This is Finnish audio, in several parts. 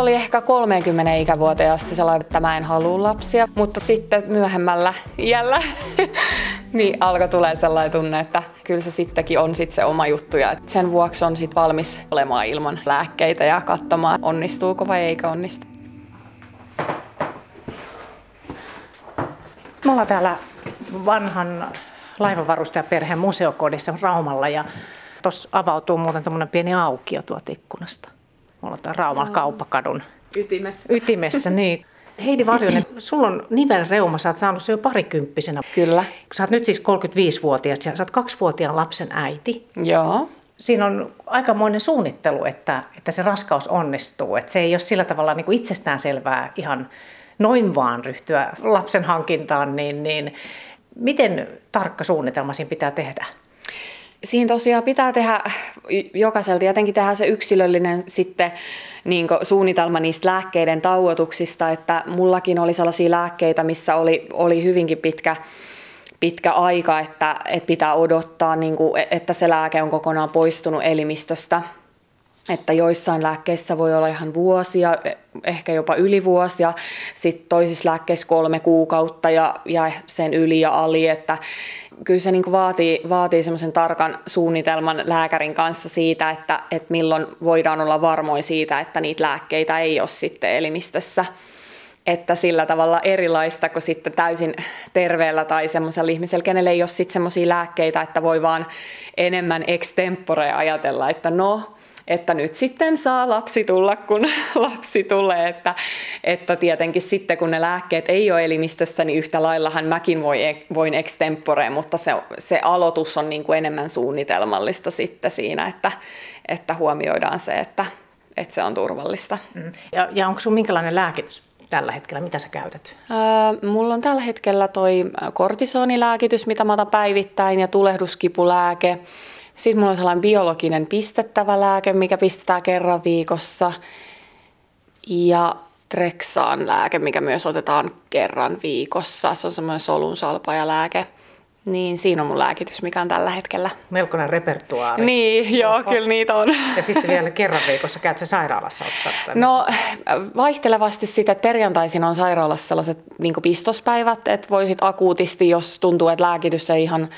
mulla oli ehkä 30 ikävuoteen asti sellainen, että mä en halua lapsia, mutta sitten myöhemmällä iällä niin alkoi tulee sellainen tunne, että kyllä se sittenkin on sit se oma juttu ja sen vuoksi on sit valmis olemaan ilman lääkkeitä ja katsomaan, onnistuuko vai eikö onnistu. Me ollaan täällä vanhan laivanvarustajaperheen museokodissa Raumalla ja tuossa avautuu muuten tämmöinen pieni aukio tuolta ikkunasta. Me ollaan Raumalla kauppakadun Ytimessä. ytimessä. Niin. Heidi Varjonen, sulla on nivelreuma, sä oot saanut se jo parikymppisenä. Kyllä. Sä oot nyt siis 35-vuotias ja sä oot kaksivuotiaan lapsen äiti. Joo. Siinä on aikamoinen suunnittelu, että, että se raskaus onnistuu. Että se ei ole sillä tavalla niin kuin itsestään selvää ihan noin vaan ryhtyä lapsen hankintaan, niin, niin miten tarkka suunnitelma siinä pitää tehdä? Siinä tosiaan pitää tehdä jokaiselta jotenkin tehdä se yksilöllinen sitten niin suunnitelma niistä lääkkeiden tauotuksista, että mullakin oli sellaisia lääkkeitä, missä oli, oli hyvinkin pitkä, pitkä aika, että, että pitää odottaa, niin kuin, että se lääke on kokonaan poistunut elimistöstä. Että joissain lääkkeissä voi olla ihan vuosia, ehkä jopa yli vuosia, sitten toisissa lääkkeissä kolme kuukautta ja, ja sen yli ja ali, että kyllä se niin vaatii, vaatii semmoisen tarkan suunnitelman lääkärin kanssa siitä, että, että milloin voidaan olla varmoin siitä, että niitä lääkkeitä ei ole sitten elimistössä. Että sillä tavalla erilaista kuin sitten täysin terveellä tai semmoisella ihmisellä, kenellä ei ole sitten semmoisia lääkkeitä, että voi vaan enemmän extempore ajatella, että no, että nyt sitten saa lapsi tulla, kun lapsi tulee. Että, että tietenkin sitten, kun ne lääkkeet ei ole elimistössä, niin yhtä laillahan mäkin voi, voin extempore, mutta se, se aloitus on niin kuin enemmän suunnitelmallista sitten siinä, että, että huomioidaan se, että, että se on turvallista. Mm. Ja, ja onko sun minkälainen lääkitys tällä hetkellä? Mitä sä käytät? Öö, mulla on tällä hetkellä toi kortisonilääkitys, mitä mä otan päivittäin, ja tulehduskipulääke. Sitten mulla on sellainen biologinen pistettävä lääke, mikä pistetään kerran viikossa. Ja Trexaan lääke, mikä myös otetaan kerran viikossa. Se on semmoinen solun lääke. Niin siinä on mun lääkitys, mikä on tällä hetkellä. Melkoinen repertuaari. Niin, joo, Oho. kyllä niitä on. Ja sitten vielä kerran viikossa käyt sä sairaalassa ottaa No vaihtelevasti sitä, että perjantaisin on sairaalassa sellaiset niin pistospäivät, että voisit akuutisti, jos tuntuu, että lääkitys ei ihan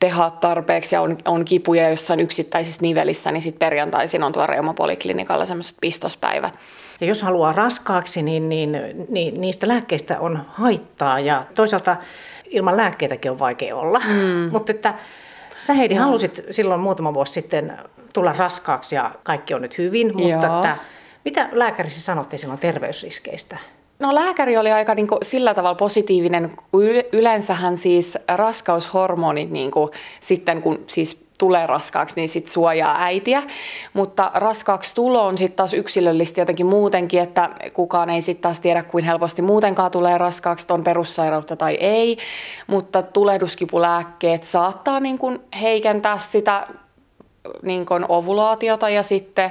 tehdä tarpeeksi ja on, on kipuja jossain yksittäisissä nivelissä, niin sitten perjantaisin on tuo reumapoliklinikalla semmoiset pistospäivät. Ja jos haluaa raskaaksi, niin, niin, niin niistä lääkkeistä on haittaa ja toisaalta ilman lääkkeitäkin on vaikea olla. Mm. Mutta että sä Heidi no. halusit silloin muutama vuosi sitten tulla raskaaksi ja kaikki on nyt hyvin, mutta että, mitä lääkärissä sanottiin silloin terveysriskeistä? No lääkäri oli aika niin kuin, sillä tavalla positiivinen. Yleensähän siis raskaushormonit niin kuin, sitten kun siis tulee raskaaksi, niin sit suojaa äitiä. Mutta raskaaksi tulo on sitten taas yksilöllisesti jotenkin muutenkin, että kukaan ei sitten taas tiedä, kuin helposti muutenkaan tulee raskaaksi, on perussairautta tai ei. Mutta tulehduskipulääkkeet saattaa niin kuin heikentää sitä niin kuin ovulaatiota ja sitten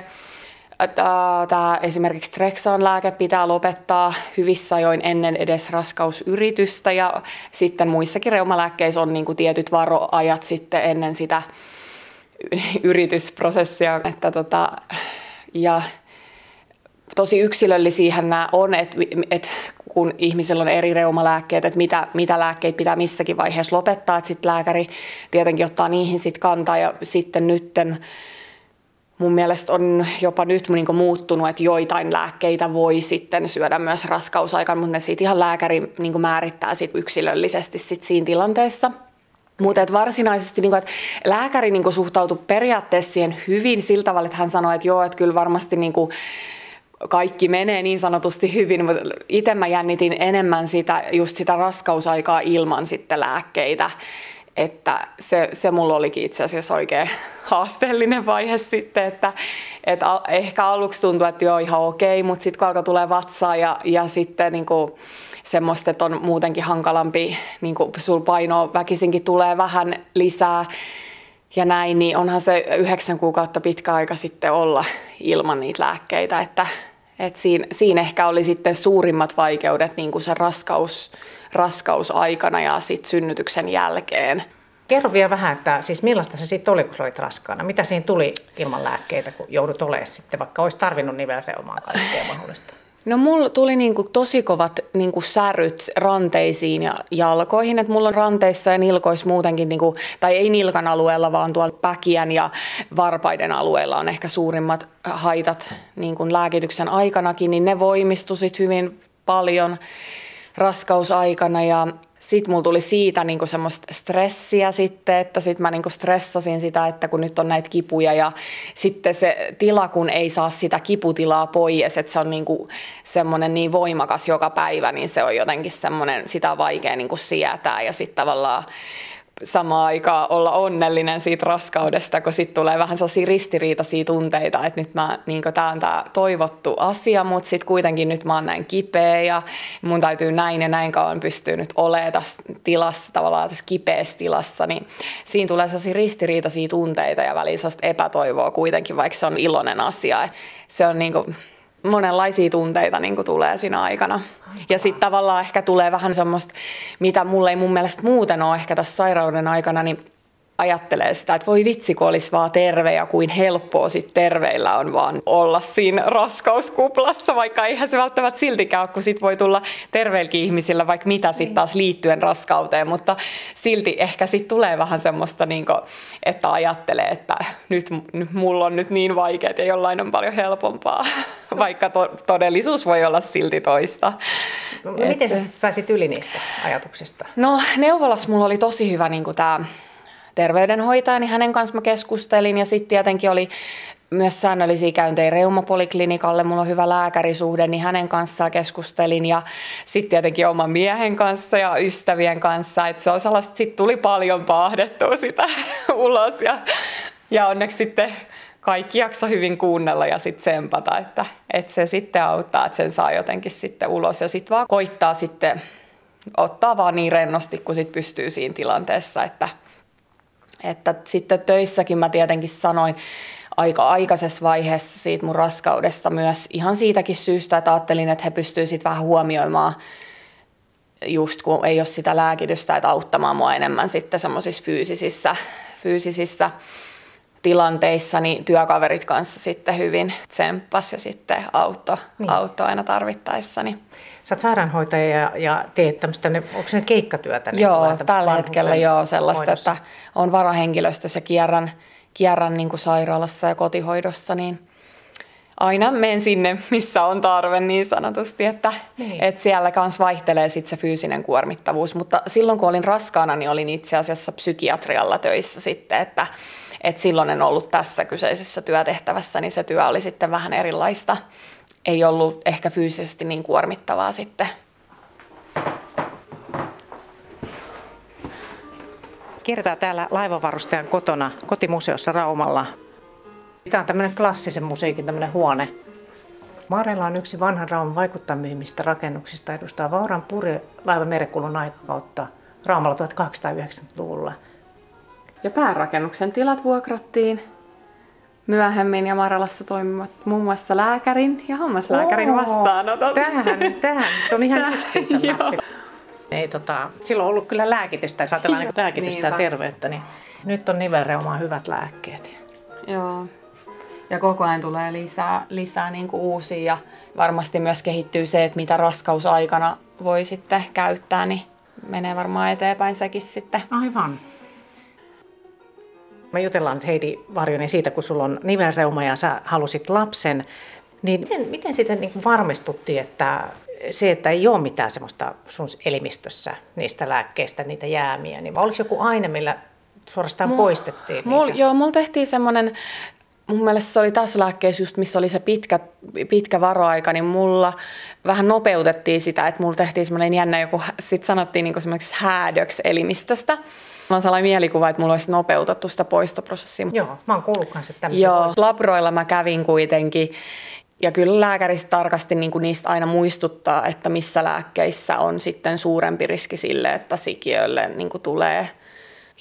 Tämä esimerkiksi Trexan lääke pitää lopettaa hyvissä ajoin ennen edes raskausyritystä ja sitten muissakin reumalääkkeissä on niin kuin tietyt varoajat sitten ennen sitä yritysprosessia. Että tota, ja tosi yksilöllisiä nämä on, että, että kun ihmisellä on eri reumalääkkeet, että mitä, mitä lääkkeitä pitää missäkin vaiheessa lopettaa, että sitten lääkäri tietenkin ottaa niihin sitten kantaa ja sitten nytten mun mielestä on jopa nyt niin muuttunut, että joitain lääkkeitä voi sitten syödä myös raskausaikana, mutta ne siitä ihan lääkäri niin määrittää sit yksilöllisesti sit siinä tilanteessa. Mutta et varsinaisesti, niin kuin, että lääkäri niin suhtautui periaatteessa siihen hyvin sillä tavalla, että hän sanoi, että joo, että kyllä varmasti niin kuin, kaikki menee niin sanotusti hyvin, mutta itse mä jännitin enemmän sitä, just sitä raskausaikaa ilman sitten lääkkeitä että se, se mulla olikin itse asiassa oikein haasteellinen vaihe sitten, että, että ehkä aluksi tuntui, että joo ihan okei, mutta sitten kun alkoi tulee vatsaa ja, ja sitten niin kuin semmoista, että on muutenkin hankalampi, niin kuin sul paino väkisinkin tulee vähän lisää ja näin, niin onhan se yhdeksän kuukautta pitkä aika sitten olla ilman niitä lääkkeitä, että, että siinä, siinä ehkä oli sitten suurimmat vaikeudet niin kuin se raskaus, raskausaikana ja sitten synnytyksen jälkeen. Kerro vielä vähän, että siis millaista se sitten oli, kun sä olit raskaana? Mitä siinä tuli ilman lääkkeitä, kun joudut olemaan sitten, vaikka olisi tarvinnut nivelreumaa kaikkea mahdollista? No mulla tuli niinku tosi kovat niinku säryt ranteisiin ja jalkoihin, että mulla on ranteissa ja nilkoissa muutenkin, niinku, tai ei nilkan alueella, vaan tuolla päkiän ja varpaiden alueella on ehkä suurimmat haitat niinku lääkityksen aikanakin, niin ne voimistusit hyvin paljon raskausaikana ja sitten mulla tuli siitä niinku semmoista stressiä sitten, että sitten mä niinku stressasin sitä, että kun nyt on näitä kipuja ja sitten se tila, kun ei saa sitä kiputilaa pois, että se on niinku semmoinen niin voimakas joka päivä, niin se on jotenkin semmoinen, sitä vaikea niinku sietää ja sitten tavallaan samaan aikaan olla onnellinen siitä raskaudesta, kun sitten tulee vähän sellaisia ristiriitaisia tunteita, että nyt mä, niin tämä on tämä toivottu asia, mutta sitten kuitenkin nyt mä oon näin kipeä ja mun täytyy näin ja näin kauan pystyä nyt olemaan tässä tilassa, tavallaan tässä kipeässä tilassa, niin siinä tulee sellaisia ristiriitaisia tunteita ja väliin epätoivoa kuitenkin, vaikka se on iloinen asia. Se on niin kuin, monenlaisia tunteita niin kuin tulee siinä aikana. Ja sitten tavallaan ehkä tulee vähän semmoista, mitä mulle ei mun mielestä muuten ole ehkä tässä sairauden aikana, niin ajattelee sitä, että voi vitsi, kun olisi vaan terve ja kuin helppoa sitten terveillä on vaan olla siinä raskauskuplassa, vaikka eihän se välttämättä siltikään ole, kun sit voi tulla terveilläkin ihmisillä vaikka mitä sitten taas liittyen raskauteen, mutta silti ehkä sitten tulee vähän semmoista, niin kuin, että ajattelee, että nyt, nyt mulla on nyt niin vaikeaa ja jollain on paljon helpompaa, vaikka to, todellisuus voi olla silti toista. No, miten sä sitten pääsit yli niistä ajatuksista? No neuvolassa mulla oli tosi hyvä niin tämä terveydenhoitaja, niin hänen kanssa mä keskustelin. Ja sitten tietenkin oli myös säännöllisiä käyntejä reumapoliklinikalle, mulla on hyvä lääkärisuhde, niin hänen kanssaan keskustelin. Ja sitten tietenkin oman miehen kanssa ja ystävien kanssa, että se on sellaista, sitten tuli paljon paahdettua sitä ulos. Ja, ja onneksi sitten kaikki jakso hyvin kuunnella ja sitten sempata, että, että se sitten auttaa, että sen saa jotenkin sitten ulos. Ja sitten vaan koittaa sitten ottaa vaan niin rennosti, kun sit pystyy siinä tilanteessa, että – että sitten töissäkin mä tietenkin sanoin aika aikaisessa vaiheessa siitä mun raskaudesta myös ihan siitäkin syystä, että ajattelin, että he pystyvät sitten vähän huomioimaan just kun ei ole sitä lääkitystä, että auttamaan mua enemmän sitten semmoisissa fyysisissä, fyysisissä tilanteissa, niin työkaverit kanssa sitten hyvin tsemppas ja sitten auttoi niin. auttoi aina tarvittaessa. Niin Sä oot sairaanhoitaja ja, ja teet tämmöistä, onko se keikkatyötä? Niin joo, tällä hetkellä joo sellaista, hoidossa. että on varahenkilöstössä ja kierrän, kierrän niin kuin sairaalassa ja kotihoidossa, niin aina menen sinne, missä on tarve niin sanotusti, että, niin. että siellä kanssa vaihtelee sit se fyysinen kuormittavuus. Mutta silloin kun olin raskaana, niin olin itse asiassa psykiatrialla töissä sitten, että, että silloin en ollut tässä kyseisessä työtehtävässä, niin se työ oli sitten vähän erilaista ei ollut ehkä fyysisesti niin kuormittavaa sitten. Kierretään täällä laivavarustajan kotona kotimuseossa Raumalla. Tämä on tämmöinen klassisen musiikin tämmöinen huone. Maarella on yksi vanhan Rauman vaikuttamimmista rakennuksista, edustaa Vauran puri laivamerekulun aikakautta Raumalla 1890-luvulla. Ja päärakennuksen tilat vuokrattiin myöhemmin ja Maralassa toimivat muun muassa lääkärin ja hammaslääkärin Oo, vastaanotot. Tähän, tähän. on ihan justiinsa Ei, tota, silloin on ollut kyllä lääkitystä, jos ajatellaan niin lääkitystä ja terveyttä, niin nyt on nivelreumaan hyvät lääkkeet. Joo. Ja koko ajan tulee lisää, lisää niin kuin uusia ja varmasti myös kehittyy se, että mitä raskausaikana voi sitten käyttää, niin menee varmaan eteenpäin sekin sitten. Aivan. Me jutellaan Heidi Varjonen siitä, kun sulla on nivelreuma ja sä halusit lapsen. Niin miten, miten sitten niin varmistuttiin, että se, että ei ole mitään semmoista sun elimistössä niistä lääkkeistä, niitä jäämiä, niin oliko joku aine, millä suorastaan mul, poistettiin mul, Joo, mulla tehtiin semmoinen, mun mielestä se oli tässä lääkkeessä just, missä oli se pitkä, pitkä varoaika, niin mulla vähän nopeutettiin sitä, että mulla tehtiin semmoinen jännä joku, sit sanottiin niin semmoiseksi häädöksi elimistöstä. Mulla on sellainen mielikuva, että mulla olisi nopeutettu sitä poistoprosessia. Joo, mä oon kuullut kanssa Joo, pois. labroilla mä kävin kuitenkin. Ja kyllä lääkäristä tarkasti niin kuin niistä aina muistuttaa, että missä lääkkeissä on sitten suurempi riski sille, että sikiölle niin kuin tulee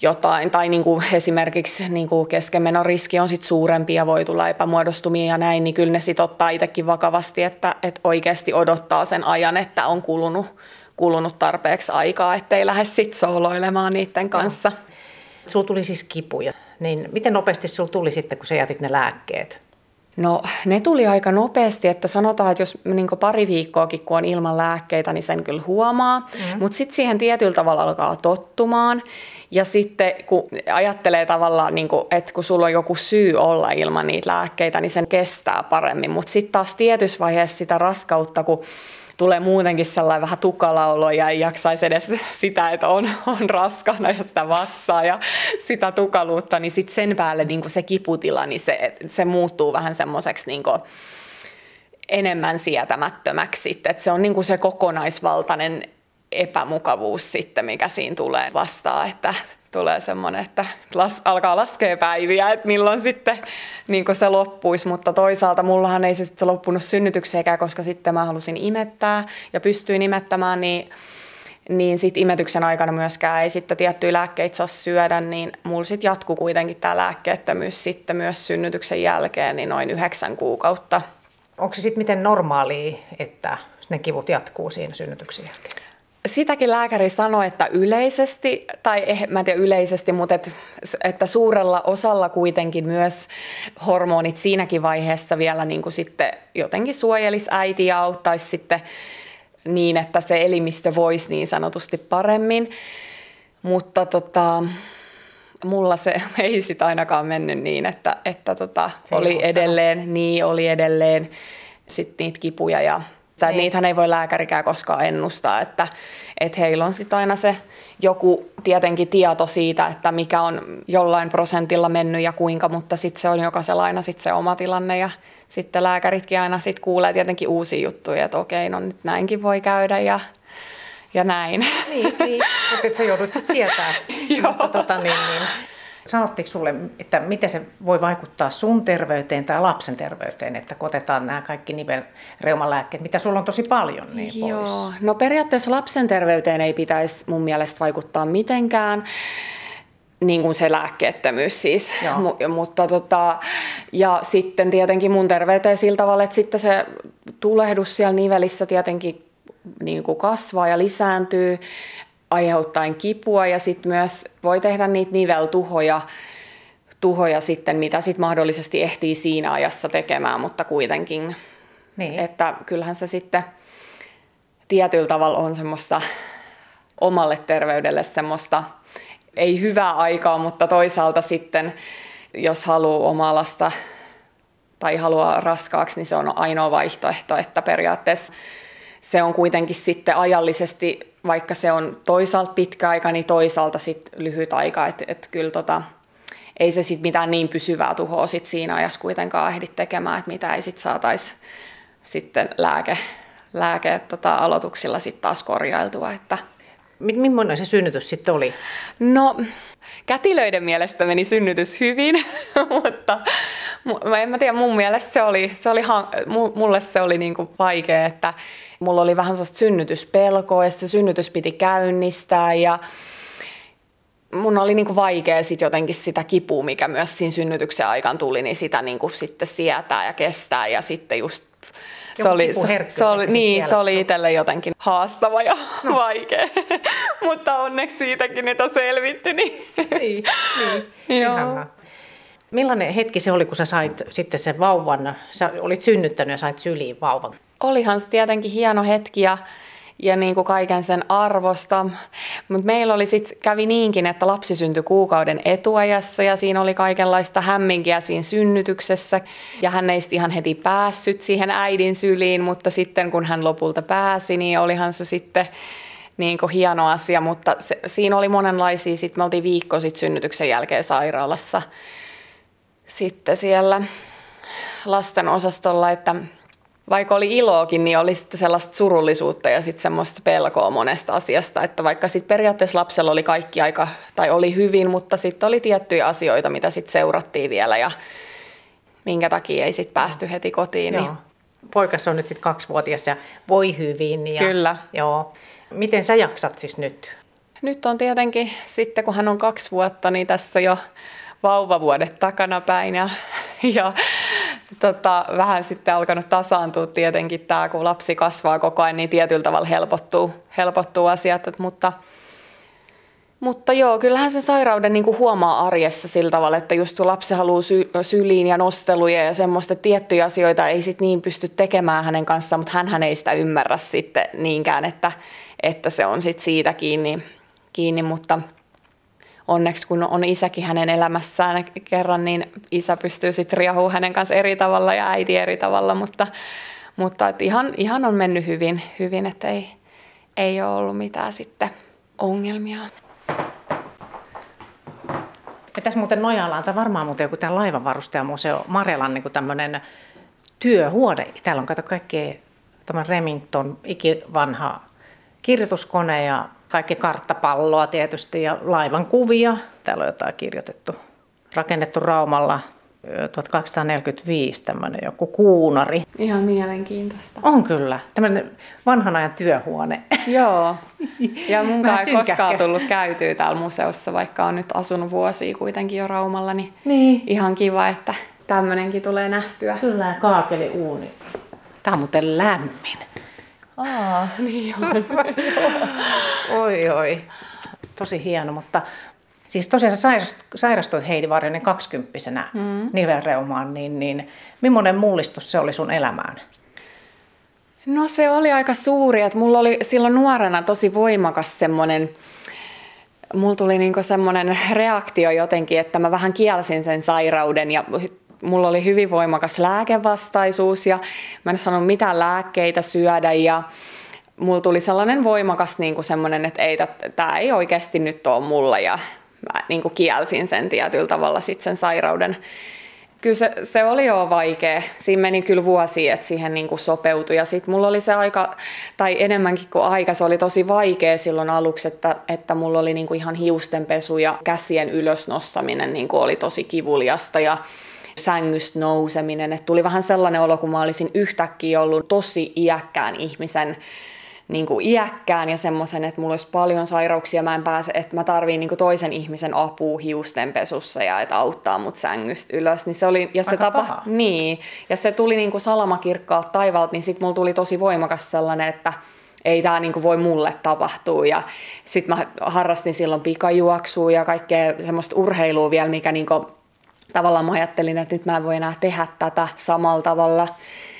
jotain. Tai niin kuin esimerkiksi niin kuin keskenmenon riski on sit suurempi ja voi tulla epämuodostumia ja näin, niin kyllä ne sitten ottaa itsekin vakavasti, että, että oikeasti odottaa sen ajan, että on kulunut kulunut tarpeeksi aikaa, ettei lähde sit sooloilemaan niiden kanssa. Sulla tuli siis kipuja. Niin miten nopeasti sulla tuli sitten, kun sä jätit ne lääkkeet? No ne tuli aika nopeasti, että sanotaan, että jos niin pari viikkoakin kun on ilman lääkkeitä, niin sen kyllä huomaa. Mm. Mutta sitten siihen tietyllä tavalla alkaa tottumaan. Ja sitten kun ajattelee tavallaan, niin kuin, että kun sulla on joku syy olla ilman niitä lääkkeitä, niin sen kestää paremmin. Mutta sitten taas tietyssä vaiheessa sitä raskautta, kun tulee muutenkin sellainen vähän tukala olo ja ei jaksaisi edes sitä, että on, on raskana ja sitä vatsaa ja sitä tukaluutta, niin sitten sen päälle niin se kiputila, niin se, se muuttuu vähän semmoiseksi niin enemmän sietämättömäksi sitten. Että se on niin se kokonaisvaltainen epämukavuus sitten, mikä siinä tulee vastaan, että tulee semmoinen, että las, alkaa laskea päiviä, että milloin sitten niin se loppuisi, mutta toisaalta mullahan ei se sitten loppunut synnytykseekään, koska sitten mä halusin imettää ja pystyin imettämään, niin niin sitten imetyksen aikana myöskään ei sitten tiettyjä lääkkeitä saa syödä, niin mulla sitten jatkuu kuitenkin tämä lääkkeettömyys sitten myös synnytyksen jälkeen, niin noin yhdeksän kuukautta. Onko se sitten miten normaalia, että ne kivut jatkuu siinä synnytyksen jälkeen? Sitäkin lääkäri sanoi, että yleisesti, tai eh, mä en tiedä yleisesti, mutta et, että suurella osalla kuitenkin myös hormonit siinäkin vaiheessa vielä niin kuin sitten jotenkin suojelisi äiti ja auttaisi sitten niin, että se elimistö voisi niin sanotusti paremmin. Mutta tota, mulla se ei sitten ainakaan mennyt niin, että, että tota, oli edelleen, niin oli edelleen sitten niitä kipuja ja tai niin. niitähän ei voi lääkärikään koskaan ennustaa, että, että heillä on sitten aina se joku tietenkin tieto siitä, että mikä on jollain prosentilla mennyt ja kuinka, mutta sitten se on jokaisella aina sit se oma tilanne ja sitten lääkäritkin aina sit kuulee tietenkin uusia juttuja, että okei, no nyt näinkin voi käydä ja, ja näin. Niin, niin. mutta sä joudut sitten sietää. Joo. Mutta, tota, niin, niin. Sanotteko sulle, että miten se voi vaikuttaa sun terveyteen tai lapsen terveyteen, että kotetaan nämä kaikki nivelreumalääkkeet, mitä sulla on tosi paljon niin Joo, pois? no periaatteessa lapsen terveyteen ei pitäisi mun mielestä vaikuttaa mitenkään niin kuin se lääkkeettömyys siis. M- mutta tota, ja sitten tietenkin mun terveyteen sillä tavalla, että sitten se tulehdus siellä nivelissä tietenkin niin kuin kasvaa ja lisääntyy aiheuttaen kipua ja sitten myös voi tehdä niitä niveltuhoja, tuhoja sitten, mitä sitten mahdollisesti ehtii siinä ajassa tekemään, mutta kuitenkin. Niin. Että kyllähän se sitten tietyllä tavalla on semmoista omalle terveydelle semmoista, ei hyvää aikaa, mutta toisaalta sitten, jos haluaa omaa lasta tai haluaa raskaaksi, niin se on ainoa vaihtoehto, että periaatteessa se on kuitenkin sitten ajallisesti vaikka se on toisaalta pitkä aika, niin toisaalta sit lyhyt aika, että et kyllä tota, ei se sitten mitään niin pysyvää tuhoa sit siinä ajassa kuitenkaan ehdi tekemään, että mitä ei sitten saataisi sitten lääke, lääke tota, aloituksilla sitten taas korjailtua. Että. Millainen se synnytys sitten oli? No, kätilöiden mielestä meni synnytys hyvin, mutta en mä tiedä, mun mielestä se oli, se oli mulle se oli niinku vaikea, että mulla oli vähän sellaista synnytyspelkoa ja se synnytys piti käynnistää ja mun oli niinku vaikea sit jotenkin sitä kipua, mikä myös siinä synnytyksen aikaan tuli, niin sitä niinku sitten sietää ja kestää ja sitten just se oli, se, se oli, niin, se oli itselle jotenkin haastava ja no. vaikea, mutta onneksi siitäkin nyt on selvitty. Niin, niin, niin. Joo. Millainen hetki se oli, kun sä sait sitten sen vauvan, sä olit synnyttänyt ja sait syliin vauvan? Olihan se tietenkin hieno hetki ja, ja niin kuin kaiken sen arvosta. Mutta meillä oli sit, kävi niinkin, että lapsi syntyi kuukauden etuajassa ja siinä oli kaikenlaista hämminkiä siinä synnytyksessä. Ja hän ei ihan heti päässyt siihen äidin syliin, mutta sitten kun hän lopulta pääsi, niin olihan se sitten niin kuin hieno asia. Mutta se, siinä oli monenlaisia, sitten me oltiin viikko sitten synnytyksen jälkeen sairaalassa sitten siellä lasten osastolla, että vaikka oli iloakin, niin oli sitten sellaista surullisuutta ja sitten semmoista pelkoa monesta asiasta, että vaikka sitten periaatteessa lapsella oli kaikki aika, tai oli hyvin, mutta sitten oli tiettyjä asioita, mitä sitten seurattiin vielä ja minkä takia ei sitten päästy heti kotiin. Niin- joo. Niin. Poikas on nyt sitten kaksivuotias ja voi hyvin. Ja, Kyllä. Joo. Miten sä jaksat siis nyt? Nyt on tietenkin sitten, kun hän on kaksi vuotta, niin tässä jo vauvavuodet takanapäin ja, ja tota, vähän sitten alkanut tasaantua tietenkin tämä, kun lapsi kasvaa koko ajan, niin tietyllä tavalla helpottuu, helpottuu asiat, että, mutta Mutta joo, kyllähän sen sairauden niin kuin huomaa arjessa sillä tavalla, että just tuo lapsi haluaa sy- syliin ja nosteluja ja semmoista tiettyjä asioita ei sit niin pysty tekemään hänen kanssaan, mutta hän ei sitä ymmärrä sitten niinkään, että, että se on sit siitä kiinni, kiinni, mutta onneksi kun on isäkin hänen elämässään kerran, niin isä pystyy sitten riahumaan hänen kanssa eri tavalla ja äiti eri tavalla, mutta, mutta et ihan, ihan on mennyt hyvin, hyvin että ei, ei ole ollut mitään sitten ongelmia. Ja tässä muuten Nojallaan, tai varmaan muuten joku tämä laivanvarustajamuseo, Marelan niin tämmöinen työhuone. Täällä on kato kaikkea tämä Remington, ikivanha kirjoituskone ja kaikki karttapalloa tietysti ja laivan kuvia. Täällä on jotain kirjoitettu. Rakennettu Raumalla 1245 tämmöinen joku kuunari. Ihan mielenkiintoista. On kyllä. Tämmöinen vanhan ajan työhuone. Joo. Ja mun ei koskaan tullut käytyä täällä museossa, vaikka on nyt asunut vuosia kuitenkin jo Raumalla, niin, niin. ihan kiva, että tämmöinenkin tulee nähtyä. Kyllä, kaakeli uuni. Tää on muuten lämmin. Aa, niin on. oi, oi. Tosi hieno, mutta Siis tosiaan sä sairastuit Heidi Varjonen kaksikymppisenä mm. nivelreumaan, niin, niin millainen mullistus se oli sun elämään? No se oli aika suuri, että mulla oli silloin nuorena tosi voimakas semmoinen, mulla tuli niinku semmoinen reaktio jotenkin, että mä vähän kielsin sen sairauden ja mulla oli hyvin voimakas lääkevastaisuus ja mä en sanonut mitään lääkkeitä syödä ja mulla tuli sellainen voimakas niin kuin semmoinen, että ei, tämä ei oikeasti nyt ole mulla ja mä niin kuin kielsin sen tietyllä tavalla sit sen sairauden. Kyllä se, se oli jo vaikea. Siinä meni kyllä vuosi, että siihen niin kuin sopeutui. Ja sitten mulla oli se aika, tai enemmänkin kuin aika, se oli tosi vaikea silloin aluksi, että, että mulla oli niin kuin ihan hiustenpesu ja käsien ylösnostaminen niin kuin oli tosi kivuliasta. Ja sängystä nouseminen. että tuli vähän sellainen olo, kun mä olisin yhtäkkiä ollut tosi iäkkään ihmisen niin kuin iäkkään ja semmoisen, että mulla olisi paljon sairauksia, mä en pääse, että mä tarviin niin kuin toisen ihmisen apua hiustenpesussa ja että auttaa mut sängystä ylös. Niin se oli, ja se tapa, niin, ja se tuli niin kuin salamakirkkaalta taivaalta, niin sitten mulla tuli tosi voimakas sellainen, että ei tämä niin voi mulle tapahtua. Ja sitten mä harrastin silloin pikajuoksua ja kaikkea semmoista urheilua vielä, mikä niin kuin, tavallaan mä ajattelin, että nyt mä en voi enää tehdä tätä samalla tavalla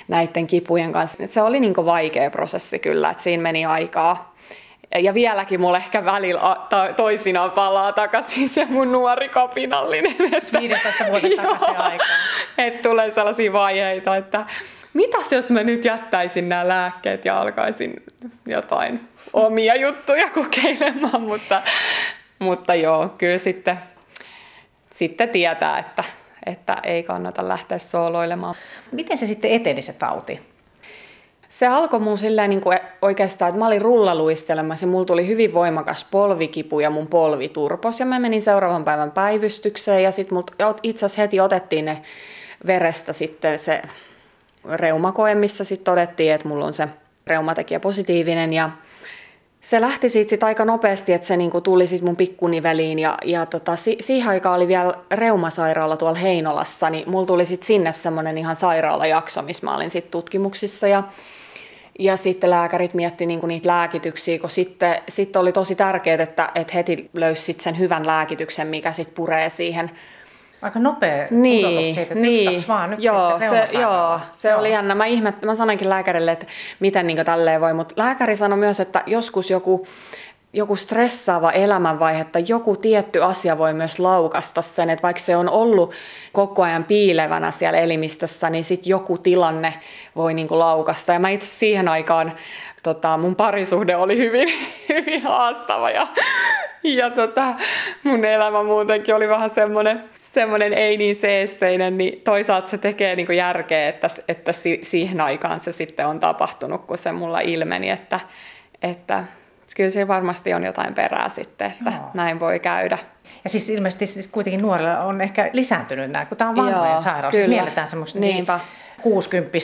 näiden kipujen kanssa. Se oli niin vaikea prosessi kyllä, että siinä meni aikaa. Ja vieläkin mulle ehkä välillä toisinaan palaa takaisin se mun nuori kapinallinen. Että, 15 vuotta takaisin aikaa. Että tulee sellaisia vaiheita, että mitäs jos mä nyt jättäisin nämä lääkkeet ja alkaisin jotain omia juttuja kokeilemaan, mutta, mutta joo, kyllä sitten, sitten tietää, että että ei kannata lähteä sooloilemaan. Miten se sitten eteni se tauti? Se alkoi mun silleen niin kuin oikeastaan, että mä olin rullaluistelemassa ja mulla tuli hyvin voimakas polvikipu ja mun polvi turpos. Ja mä menin seuraavan päivän päivystykseen ja sitten itse asiassa heti otettiin ne verestä sitten se reumakoe, missä sitten todettiin, että mulla on se reumatekijä positiivinen ja se lähti siitä sit aika nopeasti, että se niinku tuli sit mun pikkuniveliin ja, ja tota, si, siihen aikaan oli vielä reumasairaala tuolla Heinolassa, niin mulla tuli sit sinne semmoinen ihan sairaalajakso, missä mä olin sit tutkimuksissa ja, ja sitten lääkärit mietti niinku niitä lääkityksiä, kun sitten, sitten oli tosi tärkeää, että, että heti löysi sen hyvän lääkityksen, mikä sitten puree siihen Aika nopea niin, siitä, että niin, yksi, vaan nyt joo, se, joo, se joo. oli jännä. Mä, ihmet, mä sanoinkin lääkärille, että miten niin tälleen voi, mutta lääkäri sanoi myös, että joskus joku, joku stressaava elämänvaihe että joku tietty asia voi myös laukasta sen, että vaikka se on ollut koko ajan piilevänä siellä elimistössä, niin sitten joku tilanne voi niin laukasta. Ja mä itse siihen aikaan, tota, mun parisuhde oli hyvin, hyvin haastava ja, ja tota, mun elämä muutenkin oli vähän semmoinen semmoinen ei niin seesteinen, niin toisaalta se tekee niin kuin järkeä, että, että siihen aikaan se sitten on tapahtunut, kun se mulla ilmeni, että, että kyllä se varmasti on jotain perää sitten, että Joo. näin voi käydä. Ja siis ilmeisesti siis kuitenkin nuorilla on ehkä lisääntynyt nämä, kun tämä on vanhojen sairaus. Siis kyllä. Mielletään semmoista niin 60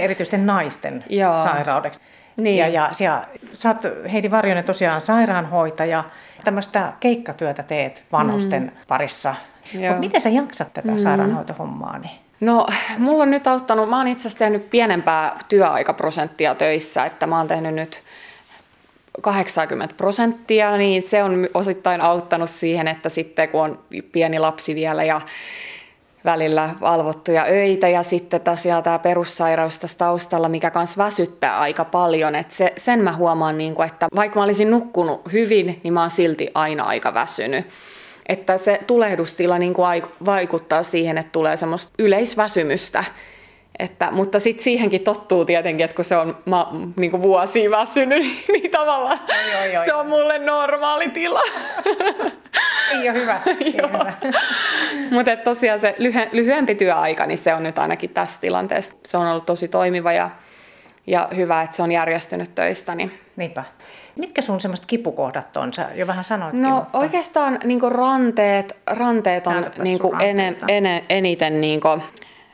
erityisesti naisten Joo. sairaudeksi. Niin. Ja, ja ja sä oot Heidi Varjonen tosiaan sairaanhoitaja. Tämmöistä keikkatyötä teet vanhusten mm. parissa mutta miten sä jaksat tätä mm. sairaanhoitohommaa? Niin? No, mulla on nyt auttanut, mä oon itse asiassa tehnyt pienempää työaikaprosenttia töissä, että mä oon tehnyt nyt 80 prosenttia, niin se on osittain auttanut siihen, että sitten kun on pieni lapsi vielä ja välillä valvottuja öitä ja sitten tosiaan tämä perussairaus tässä taustalla, mikä kanssa väsyttää aika paljon. Et se, sen mä huomaan, niin kuin, että vaikka mä olisin nukkunut hyvin, niin mä oon silti aina aika väsynyt. Että se tulehdustila niin kuin vaikuttaa siihen, että tulee semmoista yleisväsymystä. Että, mutta sitten siihenkin tottuu tietenkin, että kun se on mä, niin kuin vuosia väsynyt, niin tavallaan oi, oi, oi. se on mulle normaali tila. Ei ole hyvä. hyvä. Mutta tosiaan se lyhy- lyhyempi työaika, niin se on nyt ainakin tässä tilanteessa. Se on ollut tosi toimiva ja, ja hyvä, että se on järjestynyt töistä. Niin. Niinpä. Mitkä sun semmoiset kipukohdat on? Sä jo vähän sanoitkin. No mutta... oikeastaan niin ranteet, ranteet on niin ene, ene, eniten niin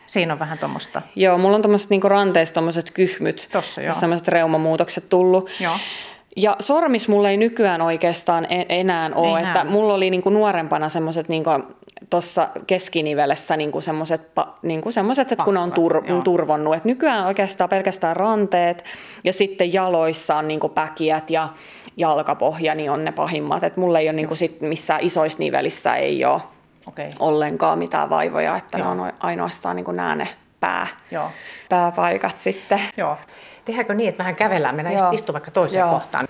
Siinä on vähän tuommoista. Joo, mulla on tuommoiset niinku ranteista tuommoiset kyhmyt. Tossa, joo. Semmoiset reumamuutokset tullut. Joo. Ja sormis mulla ei nykyään oikeastaan e- enää ole, enää. että mulla oli niinku nuorempana semmoiset niinku tuossa keskinivelessä niinku semmoiset, niinku semmoset, että kun on tur, turvonnut. Et nykyään oikeastaan pelkästään ranteet ja sitten jaloissa on niinku päkiät ja jalkapohja, niin on ne pahimmat. Et mulla ei ole niinku sit missään isoissa nivelissä ei ole okay. ollenkaan mitään vaivoja, että Joo. ne on ainoastaan niin nämä ne pää, Joo. pääpaikat sitten. Joo. Tehdäänkö niin, että vähän kävellään, mennään Joo. istu vaikka toiseen Joo. kohtaan.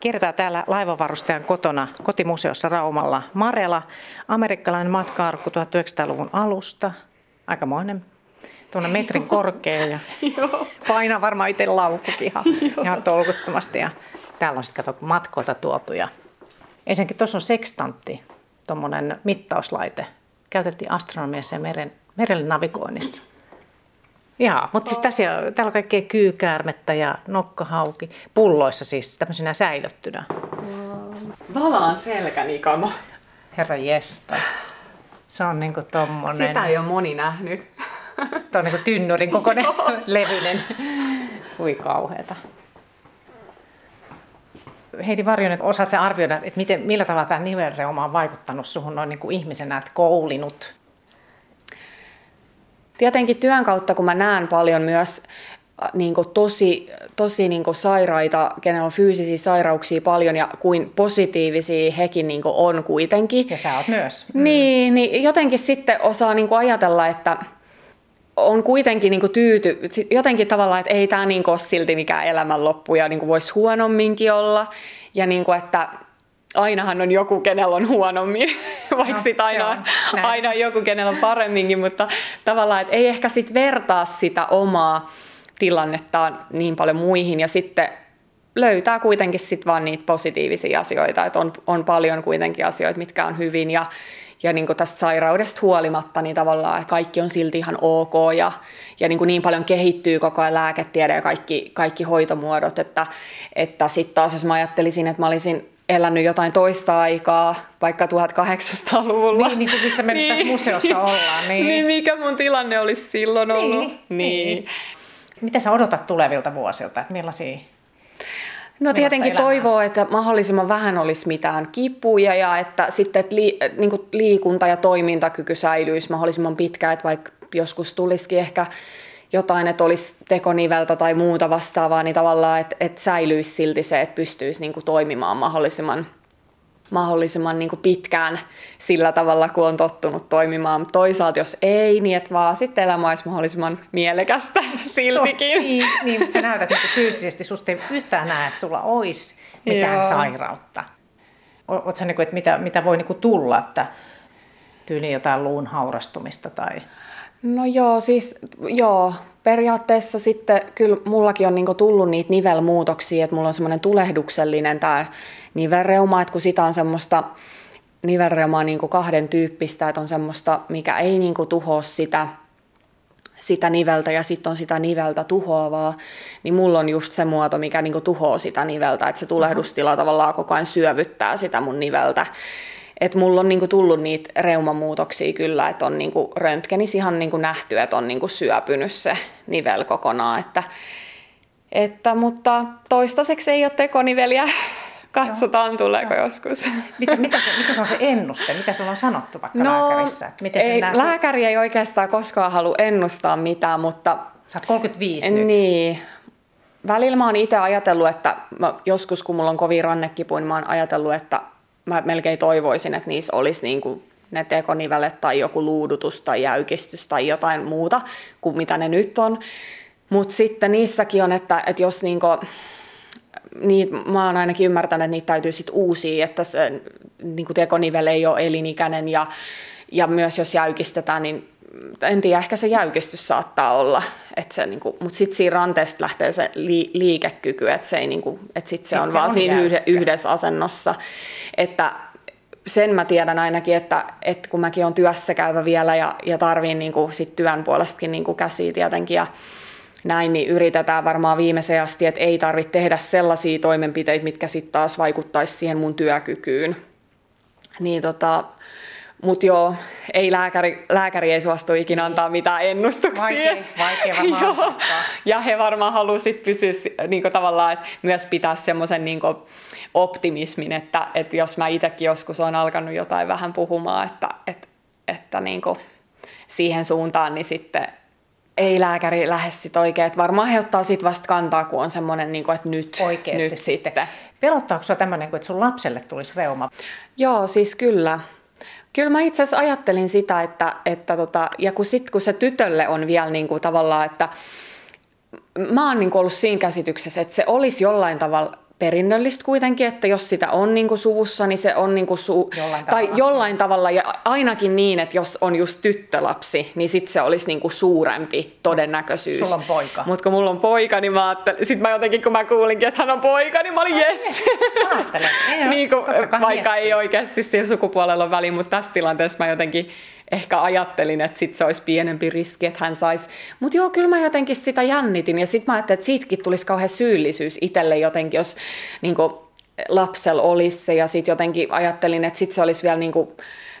Kiertää täällä laivavarustajan kotona kotimuseossa Raumalla Marela, amerikkalainen matka-arkku 1900-luvun alusta. Aikamoinen tuonne metrin korkea ja painaa varmaan itse laukkukin ihan, ihan tolkuttomasti. Ja täällä on sitten kato matkoilta tuotu ja ensinnäkin tuossa on sekstantti, tuommoinen mittauslaite. Käytettiin astronomiassa ja meren, merelle navigoinnissa. Jaa, mutta siis tässä, täällä on kaikkea kyykäärmettä ja nokkahauki. Pulloissa siis tämmöisenä säilöttynä. Valaan selkänikama. Herra jestas. Se on niinku tommonen... Sitä ei ole moni nähnyt. Tuo on niinku tynnyrin kokoinen levyinen. Ui kauheeta. Heidi Varjonen, osaat sä arvioida, että miten, millä tavalla tämä nivelreuma on vaikuttanut suhun noin niin kuin ihmisenä, että koulinut? Tietenkin työn kautta, kun mä näen paljon myös niin kuin tosi, tosi niin kuin sairaita, kenellä on fyysisiä sairauksia paljon ja kuin positiivisia hekin niin kuin on kuitenkin. Ja sä oot myös. Niin, niin jotenkin sitten osaa niin kuin ajatella, että on kuitenkin niin kuin tyyty, jotenkin tavallaan, että ei tämä niin ole silti mikään elämänloppu ja niin kuin voisi huonomminkin olla. Ja niin kuin, että ainahan on joku, kenellä on huonommin, vaikka no, sitten aina, on, aina on joku, kenellä on paremminkin, mutta tavallaan, että ei ehkä sitten vertaa sitä omaa tilannettaan niin paljon muihin. Ja sitten löytää kuitenkin sitten vaan niitä positiivisia asioita, että on, on paljon kuitenkin asioita, mitkä on hyvin. Ja, ja niin kuin tästä sairaudesta huolimatta, niin tavallaan että kaikki on silti ihan ok. Ja, ja niin, kuin niin paljon kehittyy koko ajan lääketiede ja kaikki, kaikki hoitomuodot, että, että sitten taas jos mä ajattelisin, että mä olisin elänyt jotain toista aikaa, vaikka 1800-luvulla. Niin, niin kuin missä me niin. tässä museossa ollaan. Niin. niin, mikä mun tilanne olisi silloin ollut. Niin. niin. niin. Mitä sä odotat tulevilta vuosilta, että millaisia No tietenkin elämää? toivoo, että mahdollisimman vähän olisi mitään kipuja ja että sitten että li, niin kuin liikunta ja toimintakyky säilyisi mahdollisimman pitkään, että vaikka joskus tulisikin ehkä jotain, että olisi tekoniveltä tai muuta vastaavaa, niin tavallaan, että, että säilyisi silti se, että pystyisi niin kuin toimimaan mahdollisimman, mahdollisimman niin kuin pitkään sillä tavalla, kun on tottunut toimimaan. Mutta toisaalta jos ei, niin että vaan sitten elämä olisi mahdollisimman mielekästä siltikin. niin, niin, mutta sä näytät että fyysisesti, susta ei yhtään näe, että sulla olisi mitään Joo. sairautta. Oletko niin kuin, että mitä, mitä voi niin kuin tulla, että tyyli jotain luun haurastumista tai... No joo, siis joo, periaatteessa sitten kyllä mullakin on niinku tullut niitä nivelmuutoksia, että mulla on semmoinen tulehduksellinen tämä nivelreuma, että kun sitä on semmoista nivelreumaa niinku kahden tyyppistä, että on semmoista, mikä ei niinku tuhoa sitä, sitä niveltä ja sitten on sitä niveltä tuhoavaa, niin mulla on just se muoto, mikä niinku tuhoaa sitä niveltä, että se tulehdustila tavallaan koko ajan syövyttää sitä mun niveltä et mulla on niinku tullut niitä reumamuutoksia kyllä, että on niinku röntgenissä ihan niinku nähty, että on niinku syöpynyt se nivel kokonaan. Että, että, mutta toistaiseksi ei ole tekoniveliä. Katsotaan, tuleeko Joo. joskus. Mitä, mitä, se, mitä se on se ennuste? Mitä sulla on sanottu vaikka no, lääkärissä? Miten ei, se lääkäri ei oikeastaan koskaan halua ennustaa mitään, mutta... Sä oot 35 nyt. Niin, välillä mä oon itse ajatellut, että mä, joskus kun mulla on kovin rannekipu, niin mä oon ajatellut, että mä melkein toivoisin, että niissä olisi niin kuin ne tekonivelet tai joku luudutus tai jäykistys tai jotain muuta kuin mitä ne nyt on. Mutta sitten niissäkin on, että, että jos niinku, niin, mä oon ainakin ymmärtänyt, että niitä täytyy sitten uusia, että se niinku tekonivele ei ole elinikäinen ja, ja myös jos jäykistetään, niin en tiedä, ehkä se jäykistys saattaa olla, että se, niinku, mutta sitten siinä ranteesta lähtee se li, liikekyky, että se, ei, niinku, että sit se sit on se vaan on siinä jäykkä. yhdessä asennossa. Että sen mä tiedän ainakin, että, että kun mäkin olen työssä käyvä vielä ja, ja tarviin niin kuin sit työn puolestakin niin kuin käsiä tietenkin ja näin, niin yritetään varmaan viimeiseen asti, että ei tarvitse tehdä sellaisia toimenpiteitä, mitkä sitten taas vaikuttaisi siihen mun työkykyyn. Niin tota, mutta joo, ei lääkäri, lääkäri ei suostu ikinä antaa mitään ennustuksia. Vaikea, vaikea varmaan Ja he varmaan haluaisivat sit pysyä niinku, tavallaan, että myös pitää semmoisen niinku, optimismin, että, että jos mä itsekin joskus olen alkanut jotain vähän puhumaan, että, että, että niinku, siihen suuntaan, niin sitten ei lääkäri lähde sit oikein. Että varmaan he ottaa sit vasta kantaa, kun on semmoinen, niin että nyt, Oikeasti nyt sitten. Pelottaako sinua tämmöinen, että sun lapselle tulisi reuma? Joo, siis kyllä. Kyllä mä itse asiassa ajattelin sitä, että, että tota, ja kun, sit, kun se tytölle on vielä niin kuin tavallaan, että mä oon niin ollut siinä käsityksessä, että se olisi jollain tavalla perinnöllistä kuitenkin, että jos sitä on niin kuin suvussa, niin se on niin kuin su- jollain tai tavalla. jollain tavalla, ja ainakin niin, että jos on just tyttölapsi, niin sitten se olisi niin kuin suurempi todennäköisyys. Sulla on poika. Mutta kun mulla on poika, niin mä ajattelin, sit mä jotenkin kun mä kuulinkin, että hän on poika, niin mä olin yes. niin kuin, vaikka miettii. ei oikeasti siihen sukupuolella ole väliä, mutta tässä tilanteessa mä jotenkin ehkä ajattelin, että sit se olisi pienempi riski, että hän saisi. Mutta joo, kyllä mä jotenkin sitä jännitin ja sitten mä ajattelin, että siitäkin tulisi kauhean syyllisyys itselle jotenkin, jos niin lapsella olisi se ja sitten jotenkin ajattelin, että sitten se olisi vielä niin kuin,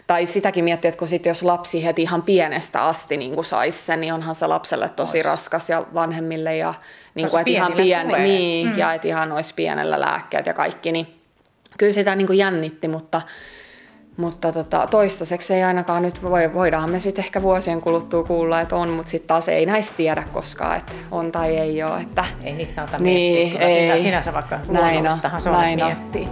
tai sitäkin miettiä, että kun sit jos lapsi heti ihan pienestä asti niin kuin saisi sen, niin onhan se lapselle tosi Ois. raskas ja vanhemmille ja niin kuin, että ihan pieni, niin, mm. ja että ihan olisi pienellä lääkkeet ja kaikki, niin kyllä sitä niin kuin jännitti, mutta mutta tota, toistaiseksi ei ainakaan nyt voi, voidaan me sitten ehkä vuosien kuluttua kuulla, että on, mutta sitten taas ei näistä tiedä koskaan, että on tai ei ole. Että, ei niitä kannata niin, miettiä, ei, sitä sinänsä vaikka luonnollistahan se on, näin miettiä.